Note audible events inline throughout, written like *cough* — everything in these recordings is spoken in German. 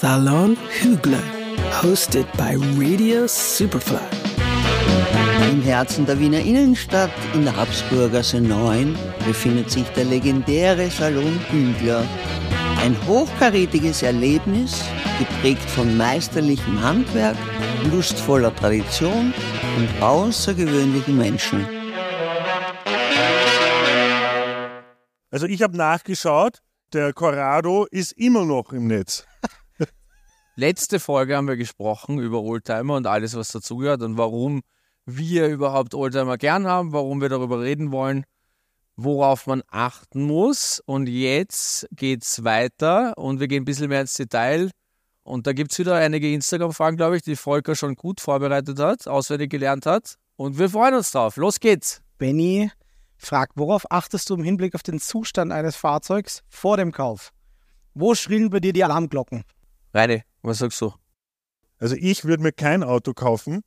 Salon Hügler, hosted by Radio Superfly. Im Herzen der Wiener Innenstadt in der Habsburgasse 9 befindet sich der legendäre Salon Hügler. Ein hochkarätiges Erlebnis, geprägt von meisterlichem Handwerk, lustvoller Tradition und außergewöhnlichen Menschen. Also ich habe nachgeschaut, der Corrado ist immer noch im Netz. Letzte Folge haben wir gesprochen über Oldtimer und alles, was dazugehört und warum wir überhaupt Oldtimer gern haben, warum wir darüber reden wollen, worauf man achten muss. Und jetzt geht's weiter und wir gehen ein bisschen mehr ins Detail. Und da gibt es wieder einige Instagram-Fragen, glaube ich, die Volker schon gut vorbereitet hat, auswendig gelernt hat. Und wir freuen uns drauf. Los geht's. Benny fragt, worauf achtest du im Hinblick auf den Zustand eines Fahrzeugs vor dem Kauf? Wo schrillen bei dir die Alarmglocken? Reine, was sagst du? Also ich würde mir kein Auto kaufen,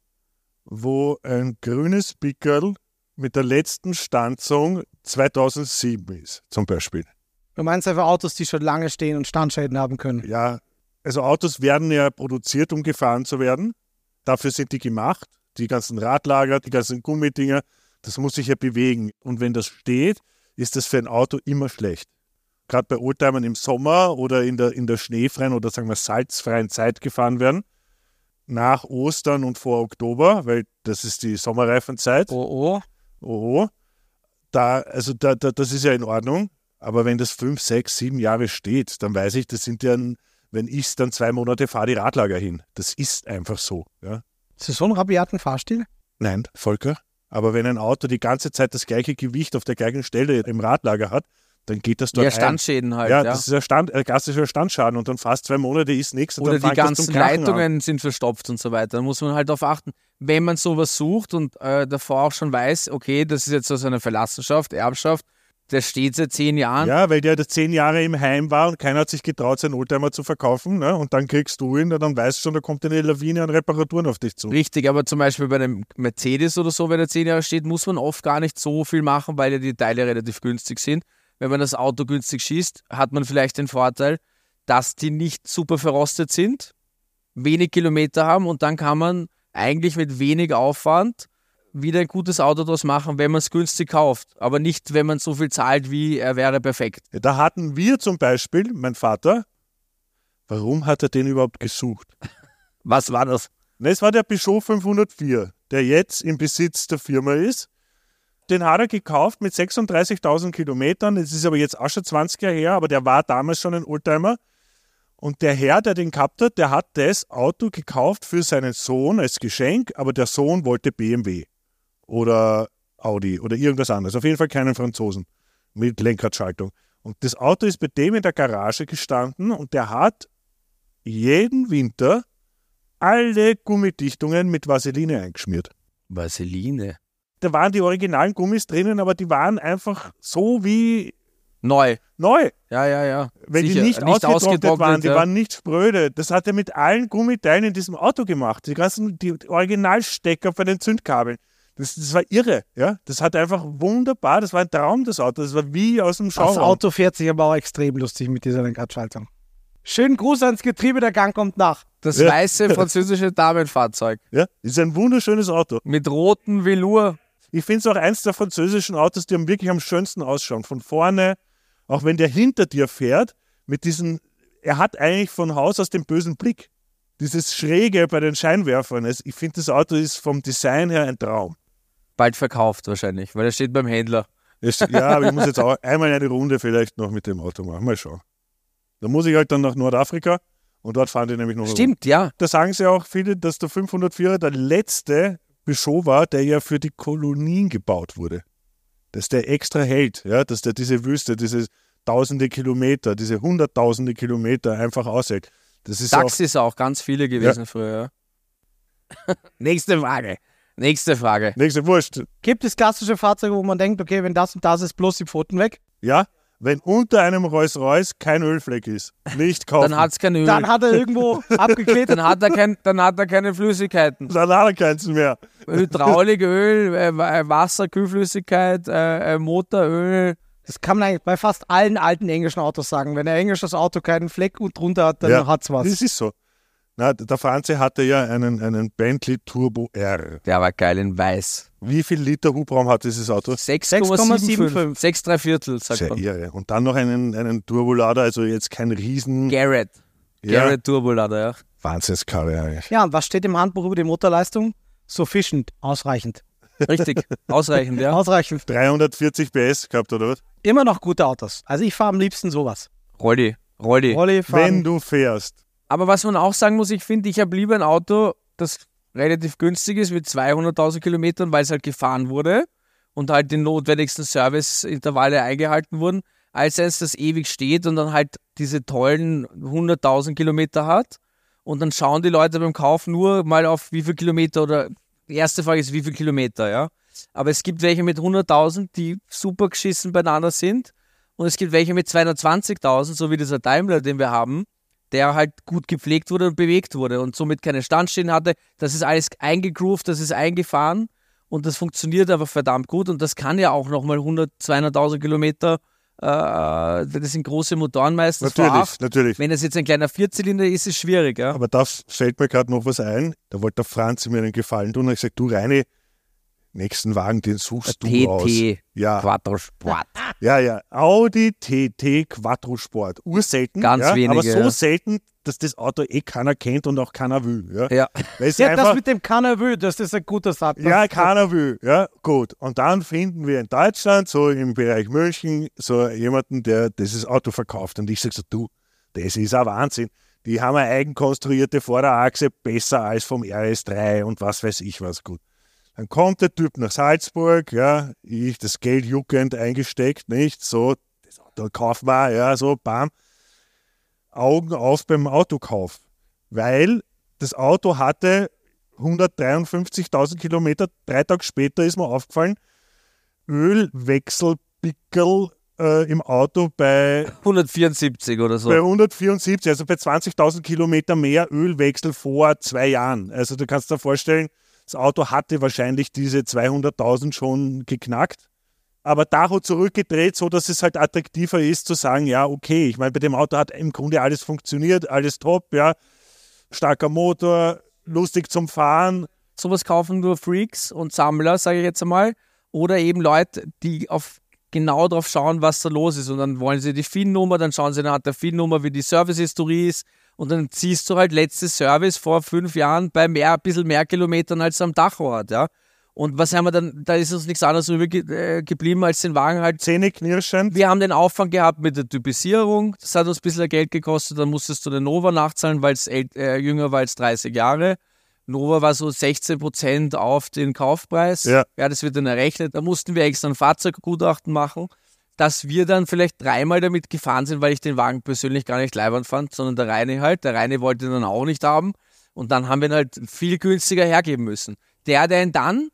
wo ein grünes Pickerl mit der letzten Standzung 2007 ist, zum Beispiel. Du meinst einfach Autos, die schon lange stehen und Standschäden haben können? Ja, also Autos werden ja produziert, um gefahren zu werden. Dafür sind die gemacht. Die ganzen Radlager, die ganzen Gummidinger, das muss sich ja bewegen. Und wenn das steht, ist das für ein Auto immer schlecht. Gerade bei Oldtimern im Sommer oder in der, in der schneefreien oder sagen wir salzfreien Zeit gefahren werden. Nach Ostern und vor Oktober, weil das ist die Sommerreifenzeit. Oh, oh. Oh, da, also da, da, das ist ja in Ordnung. Aber wenn das fünf, sechs, sieben Jahre steht, dann weiß ich, das sind ja, wenn ich es dann zwei Monate fahre, die Radlager hin. Das ist einfach so. Ja. Ist das so ein rabiaten Fahrstil? Nein, Volker. Aber wenn ein Auto die ganze Zeit das gleiche Gewicht auf der gleichen Stelle im Radlager hat, dann geht das dort Ja, Standschäden ein. halt. Ja, Ja, das ist ein, Stand, ein klassischer Standschaden und dann fast zwei Monate ist nichts. Oder die ganzen Krachen an. Leitungen sind verstopft und so weiter. Da muss man halt darauf achten, wenn man sowas sucht und äh, davor auch schon weiß, okay, das ist jetzt so eine Verlassenschaft, Erbschaft, der steht seit zehn Jahren. Ja, weil der zehn Jahre im Heim war und keiner hat sich getraut, seinen Oldtimer zu verkaufen. Ne? Und dann kriegst du ihn, dann weißt du schon, da kommt eine Lawine an Reparaturen auf dich zu. Richtig, aber zum Beispiel bei einem Mercedes oder so, wenn er zehn Jahre steht, muss man oft gar nicht so viel machen, weil ja die Teile relativ günstig sind. Wenn man das Auto günstig schießt, hat man vielleicht den Vorteil, dass die nicht super verrostet sind, wenig Kilometer haben und dann kann man eigentlich mit wenig Aufwand wieder ein gutes Auto daraus machen, wenn man es günstig kauft. Aber nicht, wenn man so viel zahlt, wie er wäre perfekt. Da hatten wir zum Beispiel, mein Vater, warum hat er den überhaupt gesucht? Was war das? Ne, es war der Peugeot 504, der jetzt im Besitz der Firma ist. Den hat er gekauft mit 36.000 Kilometern. Das ist aber jetzt auch schon 20 Jahre her, aber der war damals schon ein Oldtimer. Und der Herr, der den gehabt hat, der hat das Auto gekauft für seinen Sohn als Geschenk, aber der Sohn wollte BMW oder Audi oder irgendwas anderes. Auf jeden Fall keinen Franzosen mit Lenkradschaltung. Und das Auto ist bei dem in der Garage gestanden und der hat jeden Winter alle Gummidichtungen mit Vaseline eingeschmiert. Vaseline. Da waren die originalen Gummis drinnen, aber die waren einfach so wie Neu. neu. Ja, ja, ja. Wenn Sicher. die nicht, ausgetrocknet, waren, die ja. waren nicht spröde. Das hat er mit allen Gummiteilen in diesem Auto gemacht. Die ganzen die Originalstecker von den Zündkabeln. Das, das war irre, ja. Das hat einfach wunderbar, das war ein Traum, das Auto. Das war wie aus dem Das Schauraum. Auto fährt sich aber auch extrem lustig mit dieser Lenkradschaltung. Schönen Gruß ans Getriebe, der Gang kommt nach. Das Ja. weiße *laughs* französische Damenfahrzeug Ja, ist ein wunderschönes Auto. mit rotem Velour. Ich finde es auch eins der französischen Autos, die am wirklich am schönsten ausschauen. Von vorne, auch wenn der hinter dir fährt, mit diesen, er hat eigentlich von Haus aus den bösen Blick. Dieses Schräge bei den Scheinwerfern. Ich finde, das Auto ist vom Design her ein Traum. Bald verkauft wahrscheinlich, weil er steht beim Händler. Ja, aber ich muss jetzt auch einmal eine Runde vielleicht noch mit dem Auto machen. Mal schauen. Da muss ich halt dann nach Nordafrika und dort fahren die nämlich noch. Stimmt, ja. Da sagen sie auch viele, dass der 504er der letzte Peugeot war, der ja für die Kolonien gebaut wurde. Dass der extra hält, ja, dass der diese Wüste, diese tausende Kilometer, diese hunderttausende Kilometer einfach aushält. Das ist auch, Taxis auch ganz viele gewesen früher. Ja. *laughs* Nächste Frage. Nächste Frage. nächste Wurscht. Gibt es klassische Fahrzeuge, wo man denkt, okay, wenn das und das ist, bloß die Pfoten weg? Ja, wenn unter einem Rolls-Royce kein Ölfleck ist, nicht kaufen. Dann hat es kein Öl. Dann hat er irgendwo *laughs* abgeklebt. dann, hat er kein, dann hat er keine Flüssigkeiten. Dann hat er keins mehr. Hydrauliköl, *laughs* äh, äh, Wasser, Kühlflüssigkeit, äh, äh, Motoröl. Das kann man eigentlich bei fast allen alten englischen Autos sagen. Wenn ein englisches Auto keinen Fleck drunter hat, dann Ja, hat's was. Das ist so. Na, der Franzi hatte ja einen, einen Bentley Turbo R. Der war geil in weiß. Wie viel Liter Hubraum hat dieses Auto? 6,75. 6 3 Viertel, sagt Sehr man. irre. Und dann noch einen, einen Turbolader, also jetzt kein Riesen Garrett. Ja. Garrett Turbolader, ja. Wahnsinnskarre eigentlich. Ja, und was steht im Handbuch über die Motorleistung? Sufficient, ausreichend. Richtig. Ausreichend, ja. Ausreichend. 340 PS gehabt, oder was? Immer noch gute Autos. Also ich fahre am liebsten sowas. Rolli. Rolli. Rolli fahren. Wenn du fährst. Aber was man auch sagen muss, ich finde, ich habe lieber ein Auto, das relativ günstig ist mit 200.000 Kilometern, weil es halt gefahren wurde und halt die notwendigsten Serviceintervalle eingehalten wurden, als eins, das ewig steht und dann halt diese tollen 100.000 Kilometer hat. Und dann schauen die Leute beim Kauf nur mal auf wie viel Kilometer oder die erste Frage ist, wie viel Kilometer, ja. Aber es gibt welche mit 100.000, die super geschissen beieinander sind. Und es gibt welche mit 220.000, so wie dieser Daimler, den wir haben, der halt gut gepflegt wurde und bewegt wurde und somit keine Standstehen hatte. Das ist alles eingegroovt, das ist eingefahren und das funktioniert aber verdammt gut und das kann ja auch nochmal 100, 200.000 Kilometer. Äh, das sind große Motoren meistens. Natürlich, V8. natürlich. Wenn es jetzt ein kleiner Vierzylinder ist, ist es schwierig. Ja? Aber da fällt mir gerade noch was ein. Da wollte der Franzi mir einen Gefallen tun. Und ich gesagt, du Reini, nächsten Wagen, den suchst du aus. TT Ja, Quattro Sport. *laughs* ja, ja. Audi TT Quattro Sport. Urselten. Ganz ja, wenige, Aber so ja. selten, dass das Auto eh keiner kennt und auch keiner will. Ja. Ja. Weil es Ja, das einfach, mit dem Canavö, das ist ein guter Satz. ja, keiner will. Ja, gut. Und dann finden wir in Deutschland, so im Bereich München, so jemanden, der dieses Auto verkauft. Und ich sage so, du, das ist ein Wahnsinn. Die haben eine eigenkonstruierte Vorderachse besser als vom RS3 und was weiß ich was gut. Dann kommt der Typ nach Salzburg, ja, ich das Geld juckend eingesteckt, nicht? So, das Auto kaufen wir, ja, so, bam. Augen auf beim Autokauf. Weil das Auto hatte 153.000 Kilometer. Drei Tage später ist mir aufgefallen, Ölwechselpickel äh, im Auto bei, 174 oder so. bei 174, also bei 20.000 Kilometer mehr Ölwechsel vor zwei Jahren. Also du kannst dir vorstellen, das Auto hatte wahrscheinlich diese 200.000 schon geknackt. Aber Tacho zurückgedreht, so dass es halt attraktiver ist zu sagen, ja, okay, ich meine, bei dem Auto hat im Grunde alles funktioniert, alles top, ja, starker Motor, lustig zum Fahren, sowas kaufen nur Freaks und Sammler, sage ich jetzt einmal, oder eben Leute, die auf genau drauf schauen, was da los ist. Und dann wollen sie die FIN-Nummer, dann schauen sie anhand der FIN-Nummer, wie die Servicehistorie ist. Und dann ziehst du halt letztes Service vor fünf Jahren bei mehr, ein bisschen mehr Kilometern, als am Tacho hat, ja. Und was haben wir dann, da ist uns nichts anderes übrig äh, geblieben, als den Wagen halt zähneknirschend. wir haben den Aufwand gehabt mit der Typisierung. Das hat uns ein bisschen Geld gekostet. Dann musstest du den Nova nachzahlen, weil es äh, jünger war als 30 Jahre. Nova war so 16% auf den Kaufpreis. Ja. ja, das wird dann errechnet. Da mussten wir extra ein Fahrzeuggutachten machen, dass wir dann vielleicht dreimal damit gefahren sind, weil ich den Wagen persönlich gar nicht leibend fand, sondern der Reine halt. Der Reine wollte ihn dann auch nicht haben. Und dann haben wir ihn halt viel günstiger hergeben müssen. Der, der ihn dann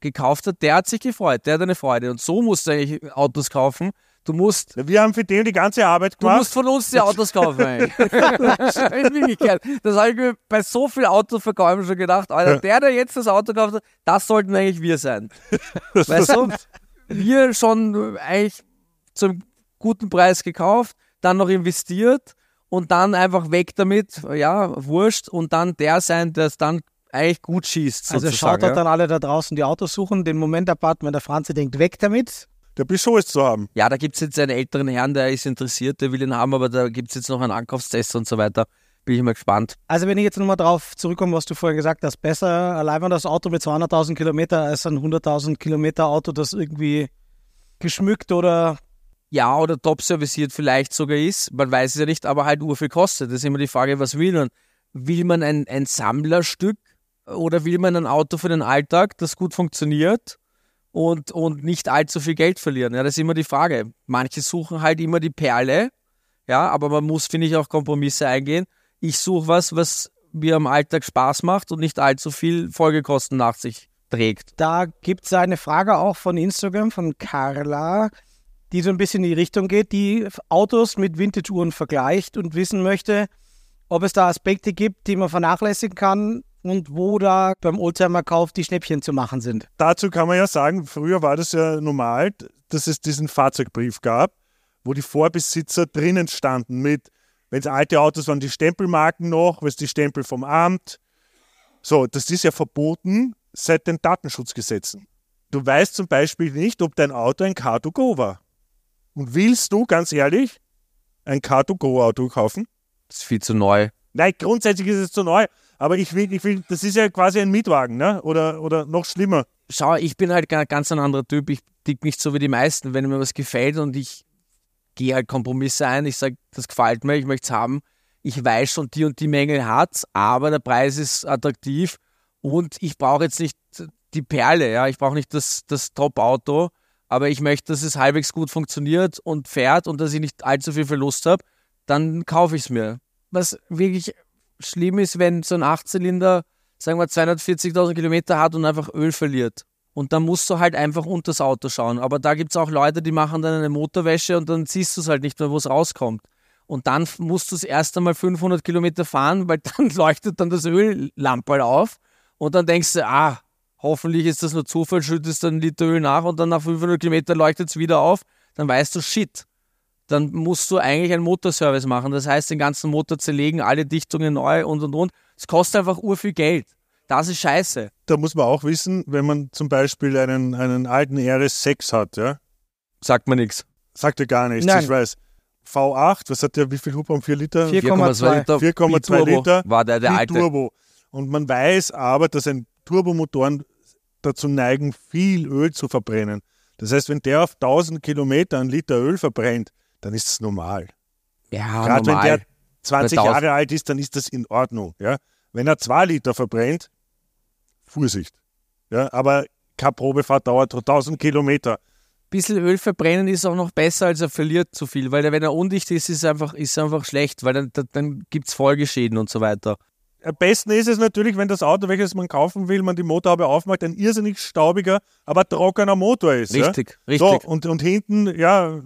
gekauft hat, der hat sich gefreut, der hat eine Freude. Und so musst du eigentlich Autos kaufen. Du musst, Wir haben für den die ganze Arbeit du gemacht. musst von uns die Autos kaufen. *laughs* eigentlich. In Wirklichkeit. Das habe ich mir bei so vielen Autoverkäufen schon gedacht. Alter, der, der jetzt das Auto kauft, hat, das sollten eigentlich wir sein. *laughs* Weißt du, wir schon eigentlich zum guten Preis gekauft, dann noch investiert und dann einfach weg damit, ja, wurscht, und dann der sein, der es dann eigentlich gut schießt. Also schaut ja. dann alle da draußen, die Autos suchen, den Moment abwarten, wenn der Franzi denkt, weg damit. Der Bischof ist zu haben. Ja, da gibt es jetzt einen älteren Herrn, der ist interessiert, der will ihn haben, aber da gibt es jetzt noch einen Ankaufstest und so weiter. Bin ich mal gespannt. Also wenn ich jetzt nochmal drauf zurückkomme, was du vorher gesagt hast, besser allein das Auto mit 200.000 Kilometer als ein 100.000 Kilometer Auto, das irgendwie geschmückt oder Ja, oder top serviciert vielleicht sogar ist. Man weiß es ja nicht, aber halt urviel kostet. Das ist immer die Frage, was will man? Will man ein, ein Sammlerstück oder will man ein Auto für den Alltag, das gut funktioniert und, und nicht allzu viel Geld verlieren? Ja, das ist immer die Frage. Manche suchen halt immer die Perle, ja, aber man muss, finde ich, auch Kompromisse eingehen. Ich suche was, was mir am Alltag Spaß macht und nicht allzu viel Folgekosten nach sich trägt. Da gibt es eine Frage auch von Instagram von Carla, die so ein bisschen in die Richtung geht, die Autos mit Vintage-Uhren vergleicht und wissen möchte, ob es da Aspekte gibt, die man vernachlässigen kann und wo da beim Oldtimer-Kauf die Schnäppchen zu machen sind. Dazu kann man ja sagen, früher war das ja normal. dass es diesen Fahrzeugbrief gab, wo die Vorbesitzer drinnen standen mit, wenn es alte Autos waren, die Stempelmarken noch, was die Stempel vom Amt. So, das ist ja verboten seit den Datenschutzgesetzen. Du weißt zum Beispiel nicht, ob dein Auto ein Car2Go war. Und willst du, ganz ehrlich, ein Car2Go-Auto kaufen? Das ist viel zu neu. Nein, grundsätzlich ist es zu neu, aber ich will, ich will, das ist ja quasi ein Mietwagen, ne? Oder, oder noch schlimmer. Schau, ich bin halt ga- ganz ein anderer Typ. Ich tick nicht so wie die meisten. Wenn mir was gefällt und ich gehe halt Kompromisse ein, ich sage, das gefällt mir, ich möchte es haben. Ich weiß schon, die und die Mängel hat, aber der Preis ist attraktiv und ich brauche jetzt nicht die Perle, ja. Ich brauche nicht das, das Top-Auto, aber ich möchte, dass es halbwegs gut funktioniert und fährt und dass ich nicht allzu viel Verlust habe, dann kaufe ich es mir. Was wirklich schlimm ist, wenn so ein Achtzylinder, sagen wir 240.000 Kilometer hat und einfach Öl verliert. Und dann musst du halt einfach unter das Auto schauen. Aber da gibt es auch Leute, die machen dann eine Motorwäsche und dann siehst du es halt nicht mehr, wo es rauskommt. Und dann musst du es erst einmal 500 Kilometer fahren, weil *laughs* dann leuchtet dann das Öllamperl auf. Und dann denkst du, ah, hoffentlich ist das nur Zufall, schüttest dann einen Liter Öl nach und dann nach 500 Kilometer leuchtet es wieder auf. Dann weißt du, shit, dann musst du eigentlich einen Motorservice machen. Das heißt, den ganzen Motor zerlegen, alle Dichtungen neu und und und. Es kostet einfach urviel Geld. Das ist scheiße. Da muss man auch wissen, wenn man zum Beispiel einen, einen alten RS6 hat, ja, Sagt mir nichts. sagt ja gar nichts, Nein. ich weiß. V8, was hat der, wie viel Hubraum? 4 Liter? 4,2. 4,2 Biturbo Liter. war der, der alte. Turbo. Und man weiß aber, dass ein Turbomotoren dazu neigen, viel Öl zu verbrennen. Das heißt, wenn der auf 1000 Kilometer einen Liter Öl verbrennt, dann ist es normal. Ja, Gerade wenn der 20 Bei 1000 Jahre alt ist, dann ist das in Ordnung. Ja? Wenn er 2 Liter verbrennt, Vorsicht. Ja? Aber keine Probefahrt dauert 1000 Kilometer. bisschen Öl verbrennen ist auch noch besser, als er verliert zu viel, weil wenn er undicht ist, ist es einfach, ist einfach schlecht, weil dann, dann gibt es Folgeschäden und so weiter. Am besten ist es natürlich, wenn das Auto, welches man kaufen will, man die Motorhaube aufmacht, ein irrsinnig staubiger, aber trockener Motor ist. Richtig, ja? richtig. So, und, und hinten, ja,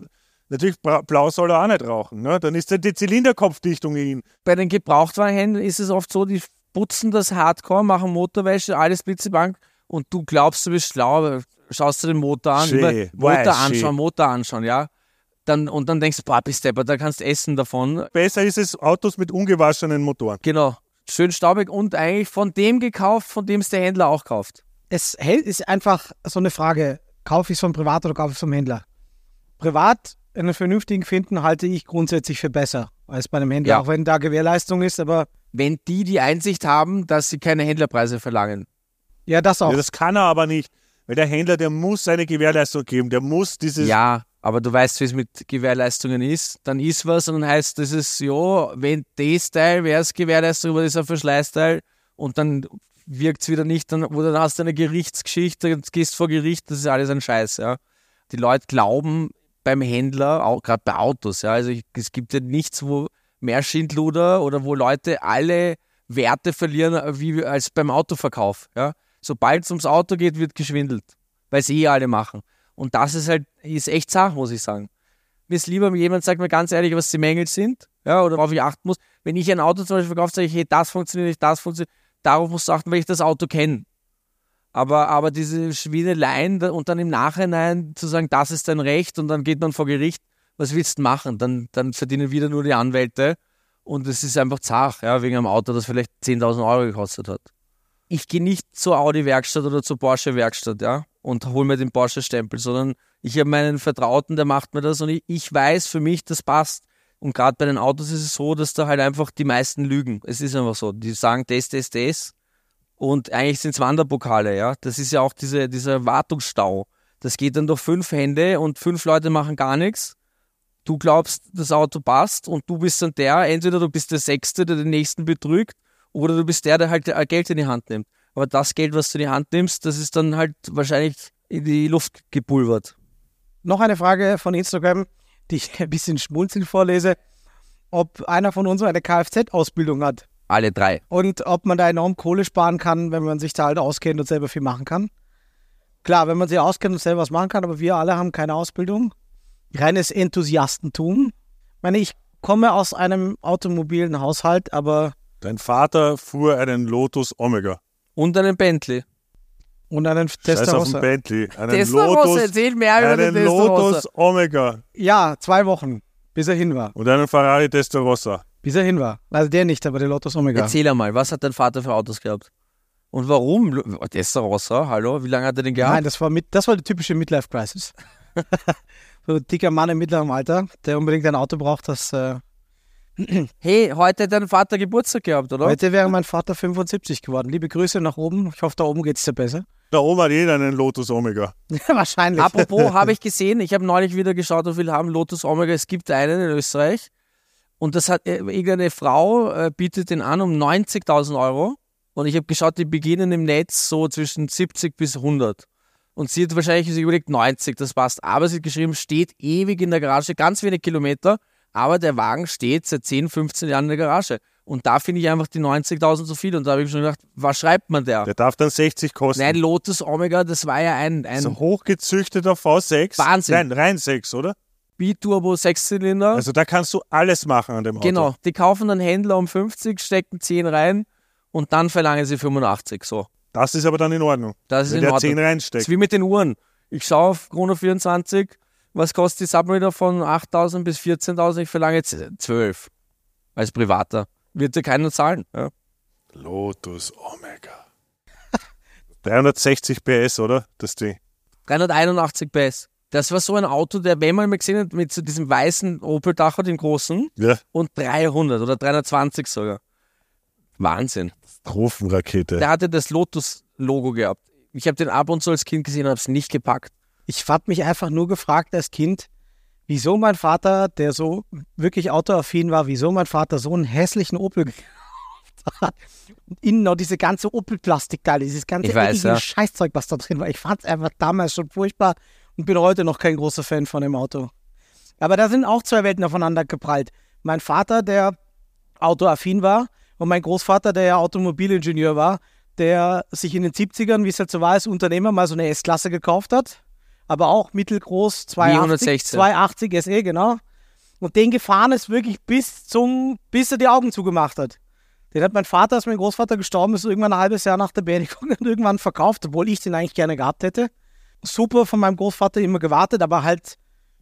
natürlich blau soll er auch nicht rauchen. Ne? Dann ist die Zylinderkopfdichtung in. Bei den Gebrauchtwagenhändlern ist es oft so, die putzen das Hardcore, machen Motorwäsche, alles blitzebank und du glaubst, du bist schlau, aber schaust du den Motor an, Schön, Motor weiß, anschauen, schön. Motor anschauen, ja. Dann, und dann denkst du, boah, bist du, da kannst du essen davon. Besser ist es Autos mit ungewaschenen Motoren. Genau. Schön staubig und eigentlich von dem gekauft, von dem es der Händler auch kauft. Es hält- ist einfach so eine Frage, kaufe ich es vom Privat oder kaufe ich es vom Händler? Privat einen vernünftigen finden halte ich grundsätzlich für besser als bei einem Händler, Ja. auch wenn da Gewährleistung ist, aber Wenn die die Einsicht haben, dass sie keine Händlerpreise verlangen. ja, das auch. Ja, das kann er aber nicht. Weil der Händler, der muss seine Gewährleistung geben. Der muss dieses. Ja, aber du weißt, wie es mit Gewährleistungen ist. Dann ist was und dann heißt das ist, ja, wenn das Teil wäre es Gewährleistung, aber das ist ein Verschleißteil und dann wirkt es wieder nicht, dann, oder dann hast du eine Gerichtsgeschichte, jetzt gehst vor Gericht, das ist alles ein Scheiß, ja. Die Leute glauben beim Händler, auch gerade bei Autos, ja, also ich, es gibt ja nichts, wo mehr Schindluder oder wo Leute alle Werte verlieren, wie als beim Autoverkauf, ja. Sobald es ums Auto geht, wird geschwindelt, weil es eh alle machen. Und das ist halt, ist echt Sache, muss ich sagen. Mir ist lieber, wenn jemand sagt mir ganz ehrlich, was die Mängel sind, ja, oder worauf ich achten muss. Wenn ich ein Auto zum Beispiel verkaufe, sage ich, hey, das funktioniert nicht, das funktioniert, darauf musst du achten, weil ich das Auto kenne. Aber, aber diese Schwineleien und dann im Nachhinein zu sagen, das ist dein Recht und dann geht man vor Gericht, was willst du machen? Dann, dann verdienen wieder nur die Anwälte und es ist einfach zach, ja, wegen einem Auto, das vielleicht 10.000 Euro gekostet hat. Ich gehe nicht zur Audi-Werkstatt oder zur Porsche-Werkstatt, ja, und hole mir den Porsche-Stempel, sondern ich habe meinen Vertrauten, der macht mir das und ich, ich weiß für mich, das passt. Und gerade bei den Autos ist es so, dass da halt einfach die meisten lügen. Es ist einfach so. Die sagen das, das, das. Und eigentlich sind es Wanderpokale, ja. Das ist ja auch diese, dieser Wartungsstau. Das geht dann durch fünf Hände und fünf Leute machen gar nichts. Du glaubst, das Auto passt und du bist dann der, entweder du bist der Sechste, der den Nächsten betrügt, oder du bist der, der halt äh, Geld in die Hand nimmt. Aber das Geld, was du in die Hand nimmst, das ist dann halt wahrscheinlich in die Luft gepulvert. Noch eine Frage von Instagram, die ich *laughs* ein bisschen schmunzeln vorlese, ob einer von uns eine Kfz-Ausbildung hat Alle drei. und ob man da enorm Kohle sparen kann, wenn man sich da halt auskennt und selber viel machen kann. Klar, wenn man sich auskennt und selber was machen kann, aber wir alle haben keine Ausbildung. Reines Enthusiastentum. Ich meine, ich komme aus einem automobilen Haushalt, aber Dein Vater fuhr einen Lotus Omega. Und einen Bentley. Und einen Scheiß auf den Testarossa. Bentley. Einen Testarossa, Lotus, erzähl mehr über den einen Testarossa. Lotus Omega Ja, zwei Wochen, bis er hin war. und einen Ferrari Testarossa. Bis er hin war. Also der nicht, aber der Lotus Omega. Erzähl einmal, was hat dein Vater für Autos gehabt? Und warum? Testarossa, hallo, wie lange hat er den gehabt? Nein, das war, mit, das war die typische Midlife-Crisis. *laughs* so ein dicker Mann im mittleren Alter, der unbedingt ein Auto braucht, das... Äh, Hey, heute hat dein Vater Geburtstag gehabt, oder? heute wäre mein Vater 75 geworden. Liebe Grüße nach oben. Ich hoffe, da oben geht es dir besser. Da oben hat jeder einen Lotus Omega. *laughs* Wahrscheinlich. Apropos, *laughs* habe ich gesehen, ich habe neulich wieder geschaut, wie viele haben Lotus Omega. Es gibt einen in Österreich. Und das hat äh, irgendeine Frau äh, bietet den an um 90.000 Euro. Und ich habe geschaut, die beginnen im Netz so zwischen 70 bis 100. Und sie hat wahrscheinlich sich überlegt, 90, das passt. Aber sie hat geschrieben, steht ewig in der Garage, ganz wenig Kilometer. Aber der Wagen steht seit 10, 15 Jahren in der Garage. Und da finde ich einfach die 90.000 zu viel. Und da habe ich schon gedacht, was schreibt man der? Der darf dann 60 kosten. Nein, Lotus Omega, das war ja ein, ein so hochgezüchteter V6. Wahnsinn. Nein, rein 6, oder? Biturbo Sechszylinder. Also da kannst du alles machen an dem Auto. genau, die kaufen dann Händler um 50, stecken 10 rein und dann verlangen sie 85. So, Das ist aber dann in Ordnung. das ist wenn in der Ordnung. 10 Das reinsteckt. ist wie mit den Uhren. Ich schaue auf Chrono 24, was kostet die Submariner von 8.000 bis 14.000? Ich verlange jetzt 12 als Privater. Wird dir keiner zahlen. Ja. Lotus Omega. *laughs* 360 PS, oder? Das Ding. 381 PS. Das war so ein Auto, der, wenn man mal gesehen hat, mit so diesem weißen Opel-Dach, den großen, Ja. und 300 oder 320 sogar. Wahnsinn. Katastrophenrakete. Der hatte das Lotus-Logo gehabt. Ich habe den ab und zu als Kind gesehen und habe es nicht gepackt. Ich habe mich einfach nur gefragt als Kind, wieso mein Vater, der so wirklich autoaffin war, wieso mein Vater so einen hässlichen Opel gekauft hat. Und innen noch diese ganze Opel-Plastikteile, dieses ganze weiß, ja. Scheißzeug, was da drin war. Ich fand es einfach damals schon furchtbar und bin heute noch kein großer Fan von dem Auto. Aber da sind auch zwei Welten aufeinander geprallt. Mein Vater, der autoaffin war, und mein Großvater, der ja Automobilingenieur war, der sich in den 70ern, wie es halt so war, als Unternehmer mal so eine S-Klasse gekauft hat. Aber auch mittelgroß, 280, 116. 280 SE, genau. Und den gefahren ist wirklich bis zum, bis er die Augen zugemacht hat. Den hat mein Vater, als mein Großvater gestorben ist, irgendwann ein halbes Jahr nach der Beerdigung dann *laughs* irgendwann verkauft, obwohl ich den eigentlich gerne gehabt hätte. Super von meinem Großvater immer gewartet, aber halt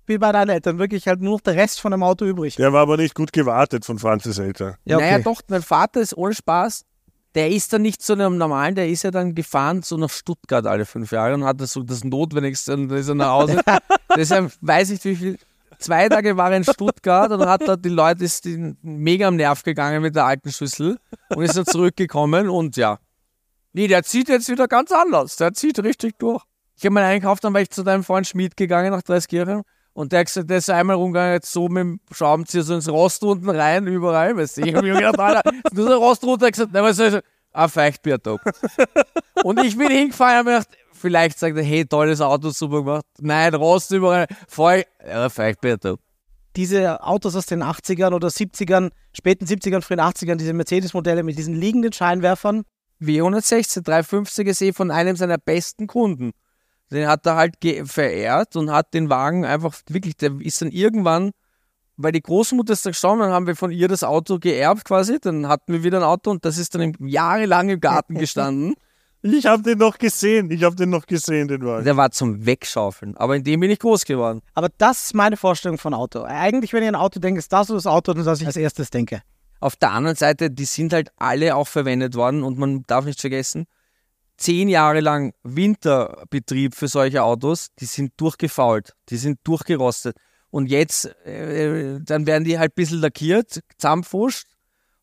wie bei deinen Eltern, wirklich halt nur noch der Rest von dem Auto übrig. Der war aber nicht gut gewartet von Franzis Eltern. Ja, okay. Naja, doch, mein Vater ist ohne Spaß. Der ist dann nicht so einem normalen, der ist ja dann gefahren so nach Stuttgart alle fünf Jahre und hatte so das Notwendigste und dann ist er nach Hause. *laughs* Deshalb weiß ich, wie viel. Zwei Tage war er in Stuttgart und hat da die Leute ist die mega am Nerv gegangen mit der alten Schüssel und ist dann zurückgekommen und ja. Nee, der zieht jetzt wieder ganz anders. Der zieht richtig durch. Ich habe meinen einkauft, dann war ich zu deinem Freund Schmied gegangen nach Dreiskirchen und der, hat gesagt, der ist einmal rumgegangen, jetzt so mit dem Schraubenzieher so ins Rost unten rein, überall. Weißt du, ich habe mir gedacht, Alter, ist nur so ein Rost runter, Er hat gesagt, na, was soll ich? Ah, *laughs* und ich bin hingefahren und habe mir gedacht, vielleicht sagt er, hey, tolles Auto, super gemacht. Nein, Rost überall, voll, ja, Feichtbiertop. diese Autos aus den 80ern oder 70ern, späten 70ern, frühen 80ern, diese Mercedes-Modelle mit diesen liegenden Scheinwerfern. W116, 350er See von einem seiner besten Kunden. Den hat er halt verehrt und hat den Wagen einfach wirklich, der ist dann irgendwann, weil die Großmutter ist dann gestorben, dann haben wir von ihr das Auto geerbt quasi, dann hatten wir wieder ein Auto und das ist dann im, jahrelang im Garten *laughs* gestanden. Ich habe den noch gesehen. Ich habe den noch gesehen, den Wagen. Der war zum Wegschaufeln, aber in dem bin ich groß geworden. Aber das ist meine Vorstellung von Auto. Eigentlich, wenn ich an Auto denke, ist das so das Auto, an das ich als erstes denke. Auf der anderen Seite, die sind halt alle auch verwendet worden und man darf nicht vergessen, zehn Jahre lang Winterbetrieb für solche Autos, die sind durchgefault, die sind durchgerostet. Und jetzt, äh, dann werden die halt ein bisschen lackiert, zusammenfuscht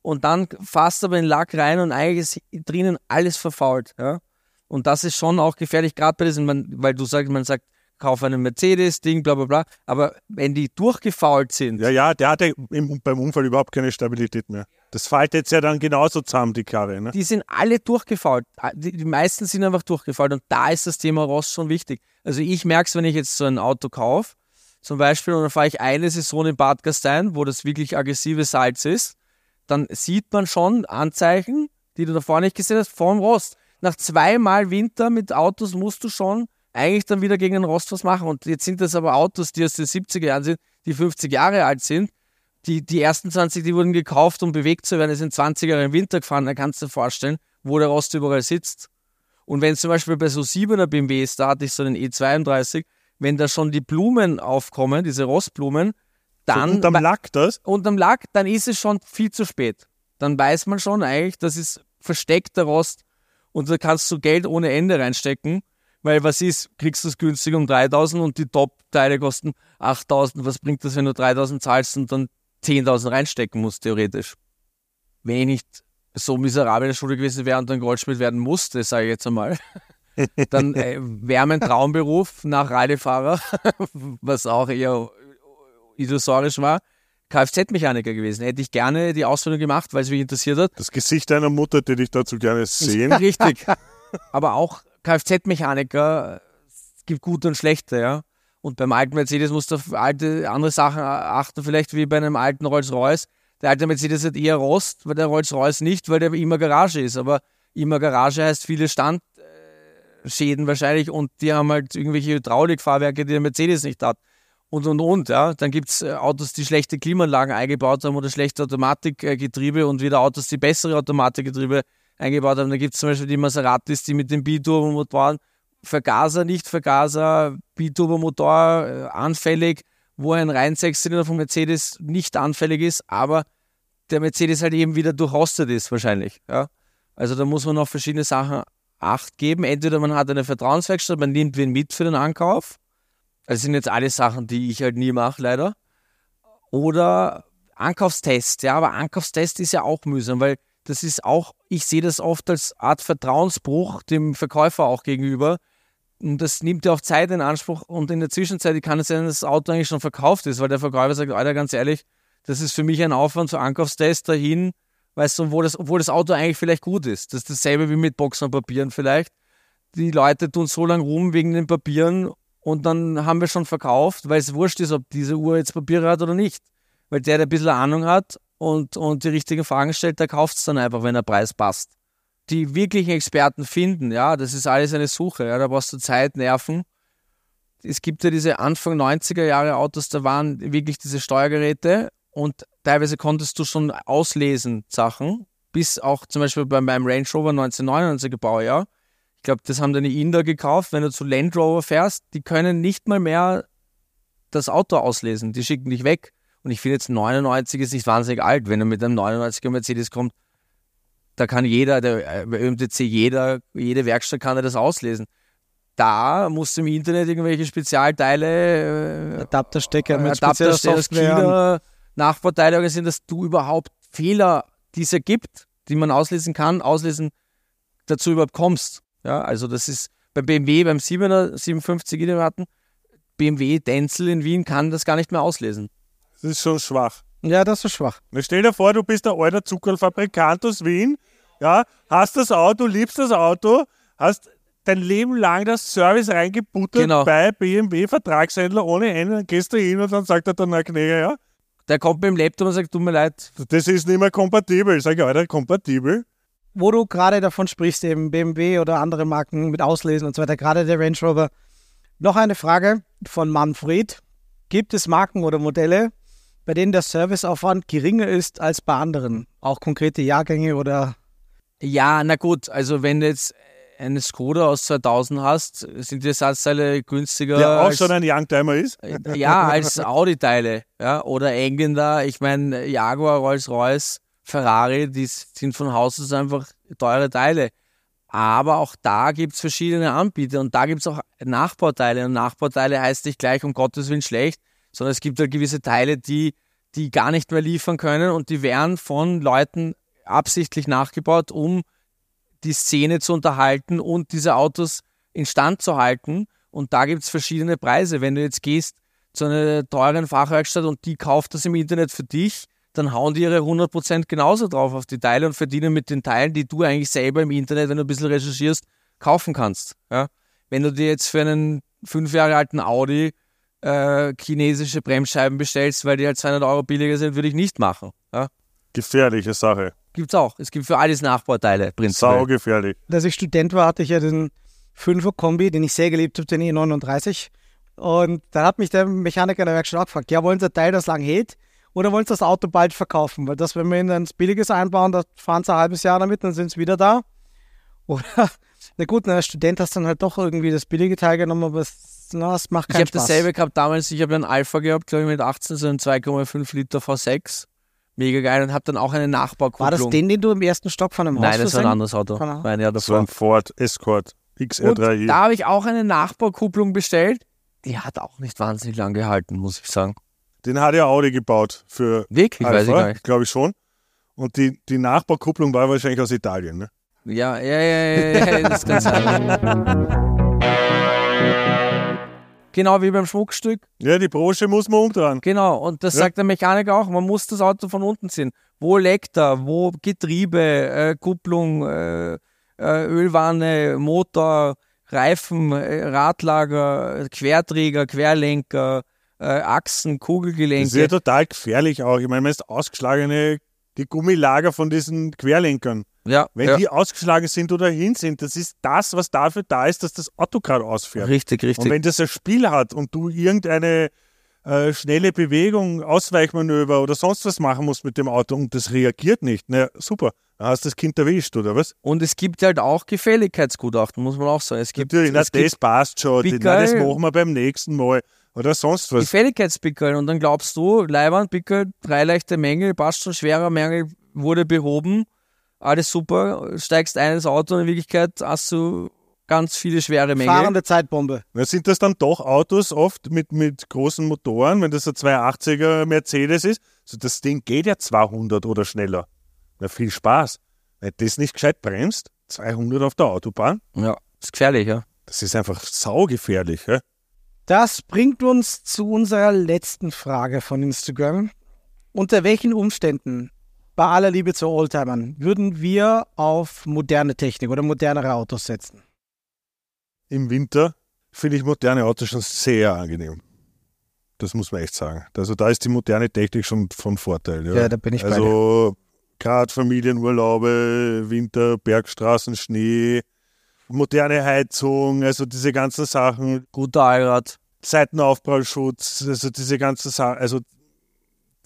und dann fasst aber den Lack rein und eigentlich ist drinnen alles verfault. Ja? Und das ist schon auch gefährlich, gerade bei diesen, man, weil du sagst, man sagt, kauf einen Mercedes, Ding, bla bla bla. Aber wenn die durchgefault sind, Ja, ja, der hatte im, beim Unfall überhaupt keine Stabilität mehr. Das faltet ja dann genauso zusammen, die Karre. Ne? die sind alle durchgefault. Die, die meisten sind einfach durchgefault und da ist das Thema Rost schon wichtig. Also ich merke es, wenn ich jetzt so ein Auto kaufe, zum Beispiel, und dann fahre ich eine Saison in Bad Gastein, wo das wirklich aggressive Salz ist, dann sieht man schon Anzeichen, die du davor nicht gesehen hast, vom Rost. Nach zweimal Winter mit Autos musst du schon eigentlich dann wieder gegen den Rost was machen. Und jetzt sind das aber Autos, die aus den 70er Jahren sind, die 50 Jahre alt sind. Die, die ersten 20, die wurden gekauft, um bewegt zu werden, die sind 20 Jahre im Winter gefahren. Da kannst du dir vorstellen, wo der Rost überall sitzt. Und wenn zum Beispiel bei so 7er BMWs, da hatte ich so einen E32, wenn da schon die Blumen aufkommen, diese Rostblumen, dann so unterm Lack das? unterm Lack, dann ist es schon viel zu spät. Dann weiß man schon eigentlich, das ist versteckter Rost und da kannst du Geld ohne Ende reinstecken, weil was ist, kriegst du es günstig um 3000 und die Top-Teile kosten 8000. Was bringt das, wenn du 3000 zahlst und dann 10.000 reinstecken musst, theoretisch? Wenn ich nicht so miserabel in der Schule gewesen wäre und dann Goldschmied werden musste, sage ich jetzt einmal, *laughs* dann äh, wäre mein Traumberuf nach Radefahrer, *laughs* was auch eher illusorisch war, Kfz-Mechaniker gewesen. Hätte ich gerne die Ausbildung gemacht, weil es mich interessiert hat. Das Gesicht deiner Mutter, die dich dazu gerne sehen. *laughs* Richtig. Aber auch Kfz-Mechaniker, es gibt gute und schlechte, ja. Und beim alten Mercedes musst du auf alte, andere Sachen achten, vielleicht wie bei einem alten Rolls-Royce. Der alte Mercedes hat eher Rost, weil der Rolls-Royce nicht, weil der immer Garage ist. Aber immer Garage heißt viele Standschäden wahrscheinlich und die haben halt irgendwelche Hydraulikfahrwerke, die der Mercedes nicht hat. Und, und, und, ja. Dann gibt es Autos, die schlechte Klimaanlagen eingebaut haben oder schlechte Automatikgetriebe und wieder Autos, die bessere Automatikgetriebe eingebaut haben. Da gibt es zum Beispiel die Maseratis, die mit den Biturbomotoren Vergaser, nicht Vergaser, Biturbomotor äh, anfällig, wo ein rein Sechszylinder von Mercedes nicht anfällig ist, aber der Mercedes halt eben wieder durchrostet ist wahrscheinlich. Ja? Also da muss man auf verschiedene Sachen Acht geben. Entweder man hat eine Vertrauenswerkstatt, man nimmt wen mit für den Ankauf. Das sind jetzt alle Sachen, die ich halt nie mache, leider. Oder Ankaufstest. Ja, aber Ankaufstest ist ja auch mühsam, weil das ist auch, ich sehe das oft als Art Vertrauensbruch dem Verkäufer auch gegenüber. Und das nimmt ja auch Zeit in Anspruch. Und in der Zwischenzeit kann es sein, dass das Auto eigentlich schon verkauft ist, weil der Verkäufer sagt, Alter, ganz ehrlich, das ist für mich ein Aufwand für Ankaufstest dahin, weißt du, obwohl das, obwohl das Auto eigentlich vielleicht gut ist. Das ist dasselbe wie mit Boxen und Papieren vielleicht. Die Leute tun so lange rum wegen den Papieren und dann haben wir schon verkauft, weil es wurscht ist, ob diese Uhr jetzt Papiere hat oder nicht. Weil der, der ein bisschen Ahnung hat und, und die richtigen Fragen stellt, der kauft es dann einfach, wenn der Preis passt. Die wirklichen Experten finden, ja, das ist alles eine Suche, ja, da brauchst du Zeit, Nerven. Es gibt ja diese Anfang 90er Jahre Autos, da waren wirklich diese Steuergeräte und teilweise konntest du schon auslesen Sachen, bis auch zum Beispiel bei meinem Range Rover 1999er Baujahr. Ich glaube, das haben deine Inder gekauft, wenn du zu Land Rover fährst, die können nicht mal mehr das Auto auslesen, die schicken dich weg. Und ich finde jetzt 99 ist nicht wahnsinnig alt, wenn er mit einem 99er Mercedes kommt. Da kann jeder, der ÖMTC, jeder, jede Werkstatt kann er das auslesen. Da musst du im Internet irgendwelche Spezialteile, äh, Adapterstecker mit Adapter spezieller aus Software. China, Nachbarteile organisieren, dass du überhaupt Fehler, die es ergibt, die man auslesen kann, auslesen, dazu überhaupt kommst. Ja, also das ist beim BMW, beim 7er, 57 den wir hatten, BMW Denzel in Wien kann das gar nicht mehr auslesen. Das ist schon schwach. Ja, das ist schwach. Na, stell dir vor, du bist ein alter Zuckerfabrikant aus Wien, ja, hast das Auto, liebst das Auto, hast dein Leben lang das Service reingebuttert Genau. bei BMW, Vertragshändler ohne Ende, dann gehst du hin und dann sagt er dann, na Knäger, ja, Der kommt mit dem Laptop und sagt, tut mir leid, das ist nicht mehr kompatibel. Sag ich, Alter, kompatibel? Wo du gerade davon sprichst, eben BMW oder andere Marken mit Auslesen und so weiter, gerade der Range Rover. Noch eine Frage von Manfred. Gibt es Marken oder Modelle, bei denen der Serviceaufwand geringer ist als bei anderen? Auch konkrete Jahrgänge oder Ja, na gut, also wenn du jetzt eine Skoda aus 2000 hast, sind die Ersatzteile günstiger Der auch als, schon ein Youngtimer ist. ja, als Audi-Teile. Ja, oder Engländer, ich meine Jaguar, Rolls-Royce, Ferrari, die sind von Haus aus einfach teure Teile. Aber auch da gibt es verschiedene Anbieter und da gibt es auch Nachbauteile. Und Nachbauteile heißt nicht gleich um Gottes Willen schlecht, sondern es gibt halt gewisse Teile, die, die gar nicht mehr liefern können und die werden von Leuten absichtlich nachgebaut, um die Szene zu unterhalten und diese Autos instand zu halten. Und da gibt es verschiedene Preise. Wenn du jetzt gehst zu einer teuren Fachwerkstatt und die kauft das im Internet für dich, dann hauen die ihre 100% genauso drauf auf die Teile und verdienen mit den Teilen, die du eigentlich selber im Internet, wenn du ein bisschen recherchierst, kaufen kannst. Ja? Wenn du dir jetzt für einen fünf Jahre alten Audi äh, chinesische Bremsscheiben bestellst, weil die halt 200 Euro billiger sind, würde ich nicht machen. Ja? Gefährliche Sache. Gibt's auch. Es gibt für alles Nachbauteile prinzipiell. Saugefährlich. als ich Student war, hatte ich ja den 5er Kombi, den ich sehr geliebt habe, den E39. Und dann hat mich der Mechaniker in der Werkstatt auch gefragt, ja, wollen Sie ein Teil, das lang hält? Oder wollen Sie das Auto bald verkaufen? Weil das, wenn wir in ein billiges einbauen, da fahren Sie ein halbes Jahr damit, dann sind Sie wieder da. *laughs* Oder Na gut, na, als Student hast du dann halt doch irgendwie das billige Teil genommen, aber es, na, es macht Ich keinen habe Spaß. dasselbe gehabt damals. Ich habe einen Alpha gehabt, glaube ich, mit 18, so einen 2,5 Liter V6. Mega geil und habe dann auch eine Nachbarkupplung. War das den, den du im ersten Stock von einem Haus Nein, das war ein anderes Auto. Genau. War ein Jahr Das war ein Ford Escort Und XR3i. da habe ich auch eine Nachbarkupplung bestellt. Die hat auch nicht wahnsinnig lang gehalten, muss ich sagen. Den hat ja Audi gebaut für Wirklich, weiß ich gar Alpha, nicht. glaube ich schon. Und die, die Nachbarkupplung war wahrscheinlich aus Italien. Ne? Ja, ja, ja, ja, ja das kann *laughs* sein. Genau wie beim Schmuckstück. Ja, die Brosche muss man umdrehen. Genau, und das Ja. sagt der Mechaniker auch, man muss das Auto von unten ziehen. Wo leckt er, wo Getriebe, äh, Kupplung, äh, äh, Ölwanne, Motor, Reifen, äh, Radlager, Querträger, Querlenker, äh, Achsen, Das ist ja Kugelgelenke. total gefährlich auch. Ich meine, wenn es ausgeschlagene, die Gummilager von diesen Querlenkern, Ja, wenn ja. die ausgeschlagen sind oder hin sind, das ist das, was dafür da ist, dass das Auto gerade ausfährt. richtig, Und richtig. wenn das ein Spiel hat und du irgendeine äh, schnelle Bewegung, Ausweichmanöver oder sonst was machen musst mit dem Auto und das reagiert nicht, na super, dann hast du das Kind erwischt, oder was? Und es gibt halt auch Gefälligkeitsgutachten, muss man auch sagen. Es gibt, Natürlich, na, es gibt das passt schon, die, Pickel. na, das machen wir beim nächsten Mal oder sonst was. Gefälligkeitspickel und dann glaubst du, Leibwand, Pickel, drei leichte Mängel, passt schon, schwerer Mängel wurde behoben, alles super, steigst ein ins Auto und in Wirklichkeit hast du ganz viele schwere Mängel. Fahrende Zeitbombe. Na, sind das dann doch Autos oft mit, mit großen Motoren, wenn das ein 280er Mercedes ist? So, das Ding geht ja 200 oder schneller. Na, viel Spaß. Wenn das nicht gescheit bremst, 200 auf der Autobahn, Ja, ist gefährlich, ja. das ist einfach saugefährlich. Ja? Das bringt uns zu unserer letzten Frage von Instagram. Unter welchen Umständen, bei aller Liebe zu Oldtimern, würden wir auf moderne Technik oder modernere Autos setzen? Im Winter finde ich moderne Autos schon sehr angenehm. Das muss man echt sagen. Also da ist die moderne Technik schon von Vorteil. Ja, Ja, da bin ich bei Also gerade Familienurlaube, Winter, Bergstraßen, Schnee, moderne Heizung, also diese ganzen Sachen, Guter Allrad. Seitenaufprallschutz, also diese ganzen Sachen, also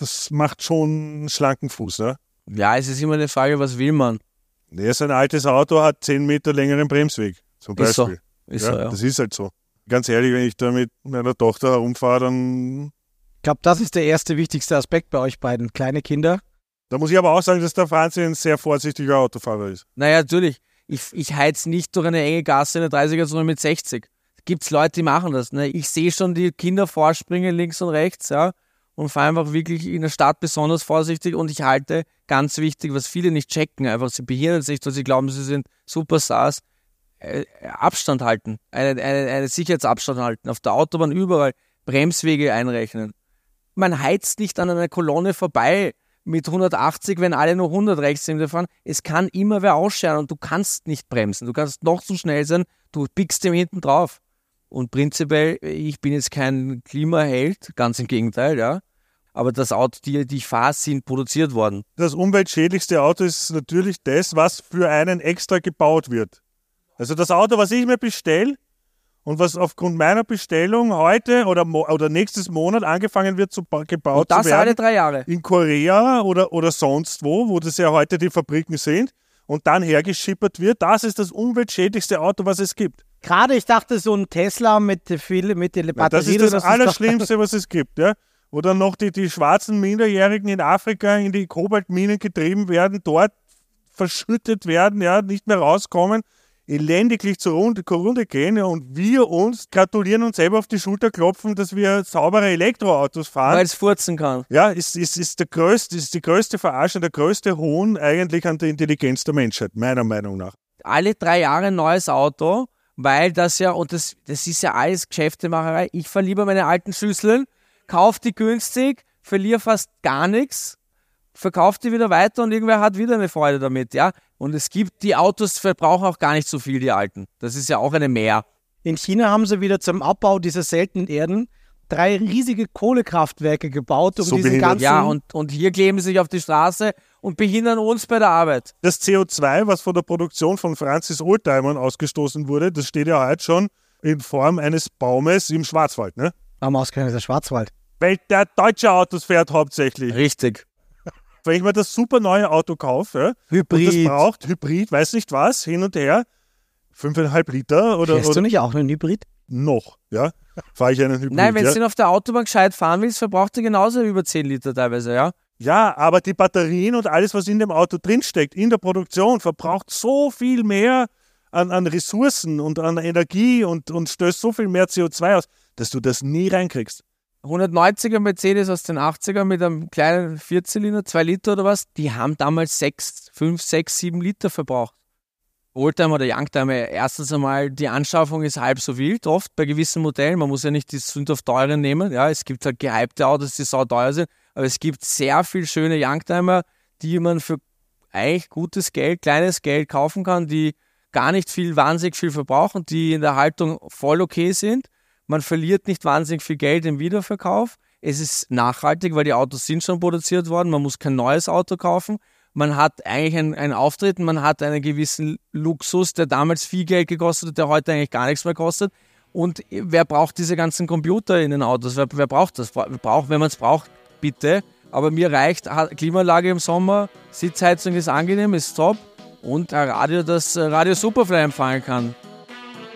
das macht schon einen schlanken Fuß. Ne? Ja, es ist immer eine Frage, was will man? Ja, so ein altes Auto hat 10 Meter längeren Bremsweg, zum Ist so. Beispiel. Ist ja, so, ja. Das ist halt so. Ganz ehrlich, wenn ich da mit meiner Tochter herumfahre, dann Ich glaube, das ist der erste wichtigste Aspekt bei euch beiden. Kleine Kinder. Da muss ich aber auch sagen, dass der Franzi ein sehr vorsichtiger Autofahrer ist. Naja, natürlich. Ich, ich heiz nicht durch eine enge Gasse in der 30er, sondern mit 60. Gibt es Leute, die machen das. Ne? Ich sehe schon die Kinder vorspringen links und rechts, ja, und fahre einfach wirklich in der Stadt besonders vorsichtig und ich halte, ganz wichtig, was viele nicht checken, einfach sie behindern sich, weil sie glauben, sie sind Superstars, äh, Abstand halten, einen, einen, einen Sicherheitsabstand halten, auf der Autobahn überall Bremswege einrechnen. Man heizt nicht an einer Kolonne vorbei mit 180, wenn alle nur 100 rechts hinter fahren. Es kann immer wer ausscheren und du kannst nicht bremsen. Du kannst noch zu schnell sein, du pickst dem hinten drauf. Und prinzipiell, ich bin jetzt kein Klimaheld, ganz im Gegenteil, ja. Aber das Auto, die, die ich fahre, sind produziert worden. Das umweltschädlichste Auto ist natürlich das, was für einen extra gebaut wird. Also das Auto, was ich mir bestelle und was aufgrund meiner Bestellung heute oder, oder nächstes Monat angefangen wird zu ba- gebaut Und das zu werden. alle drei Jahre. in Korea oder, oder sonst wo, wo das ja heute die Fabriken sind und dann hergeschippert wird, das ist das umweltschädlichste Auto, was es gibt. Gerade ich dachte, so ein Tesla mit viel, mit der Ja, Batterie. das ist das doch- Allerschlimmste, was es gibt. Ja? Wo dann noch die, die schwarzen Minderjährigen in Afrika in die Kobaltminen getrieben werden, dort verschüttet werden, ja, nicht mehr rauskommen, elendiglich zur Runde, Runde gehen ja, und wir uns gratulieren und selber auf die Schulter klopfen, dass wir saubere Elektroautos fahren. Weil es furzen kann. Ja, ist, ist, ist, der größte, ist die größte Verarschung, der größte Hohn eigentlich an der Intelligenz der Menschheit, meiner Meinung nach. alle drei Jahre ein neues Auto, weil das ja, und das, das ist ja alles Geschäftemacherei. Ich lieber meine alten Schüsseln, kauf die günstig, verliere fast gar nichts, verkaufe die wieder weiter und irgendwer hat wieder eine Freude damit, ja. Und es gibt, die Autos verbrauchen auch gar nicht so viel, die alten. Das ist ja auch eine Mehr. In China haben sie wieder zum Abbau dieser seltenen Erden drei riesige Kohlekraftwerke gebaut, um So diesen behindert. ganzen. Ja, und, und hier kleben sie sich auf die Straße und behindern uns bei der Arbeit. Das CO2, was von der Produktion von Francis Oldtimern ausgestoßen wurde, das steht ja heute schon in Form eines Baumes im Schwarzwald, ne? Warum ausgerechnet der Schwarzwald? Weil der deutsche Autos fährt hauptsächlich. Richtig. Wenn ich mir das super neue Auto kaufe ja, und das Hybrid. braucht, Hybrid, weiß nicht was, hin und her, 5,5 Liter oder, Fährst oder du nicht auch einen Hybrid? Noch, ja? Fahre ich einen Hybrid, Nein, wenn ja? du den auf der Autobahn gescheit fahren willst, verbraucht er genauso über 10 Liter teilweise, ja? Ja, aber die Batterien und alles, was in dem Auto drinsteckt, in der Produktion, verbraucht so viel mehr an, an Ressourcen und an Energie und, und stößt so viel mehr CO2 aus, dass du das nie reinkriegst. 190er Mercedes aus den 80er mit einem kleinen Vierzylinder, 2 Liter oder was, die haben damals 6, 5, 6, 7 Liter verbraucht. Oldtimer oder Youngtimer, erstens einmal, die Anschaffung ist halb so wild, oft bei gewissen Modellen. Man muss ja nicht die sündhaft teuren nehmen. Ja, es gibt halt gehypte Autos, die sau teuer sind, aber es gibt sehr viel schöne Youngtimer, die man für eigentlich gutes Geld, kleines Geld kaufen kann, die gar nicht viel, wahnsinnig viel verbrauchen, die in der Haltung voll okay sind. Man verliert nicht wahnsinnig viel Geld im Wiederverkauf. Es ist nachhaltig, weil die Autos sind schon produziert worden. Man muss kein neues Auto kaufen. Man hat eigentlich ein, ein Auftreten, man hat einen gewissen Luxus, der damals viel Geld gekostet hat, der heute eigentlich gar nichts mehr kostet. Und wer braucht diese ganzen Computer in den Autos? Wer, wer braucht das? Braucht, wenn man es braucht, bitte. Aber mir reicht Klimaanlage im Sommer, Sitzheizung ist angenehm, ist top und ein Radio, das äh, Radio Superfly empfangen kann.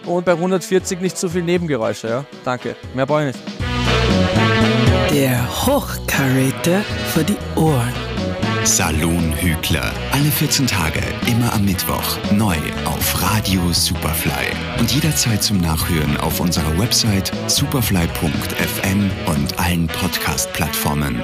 Und bei 140 nicht so viel Nebengeräusche, ja? Danke. Mehr brauche ich nicht. Der Hochkaräter für die Ohren. Saloon Hügler. Alle 14 Tage, immer am Mittwoch. Neu auf Radio Superfly. Und jederzeit zum Nachhören auf unserer Website superfly.fm und allen Podcast-Plattformen.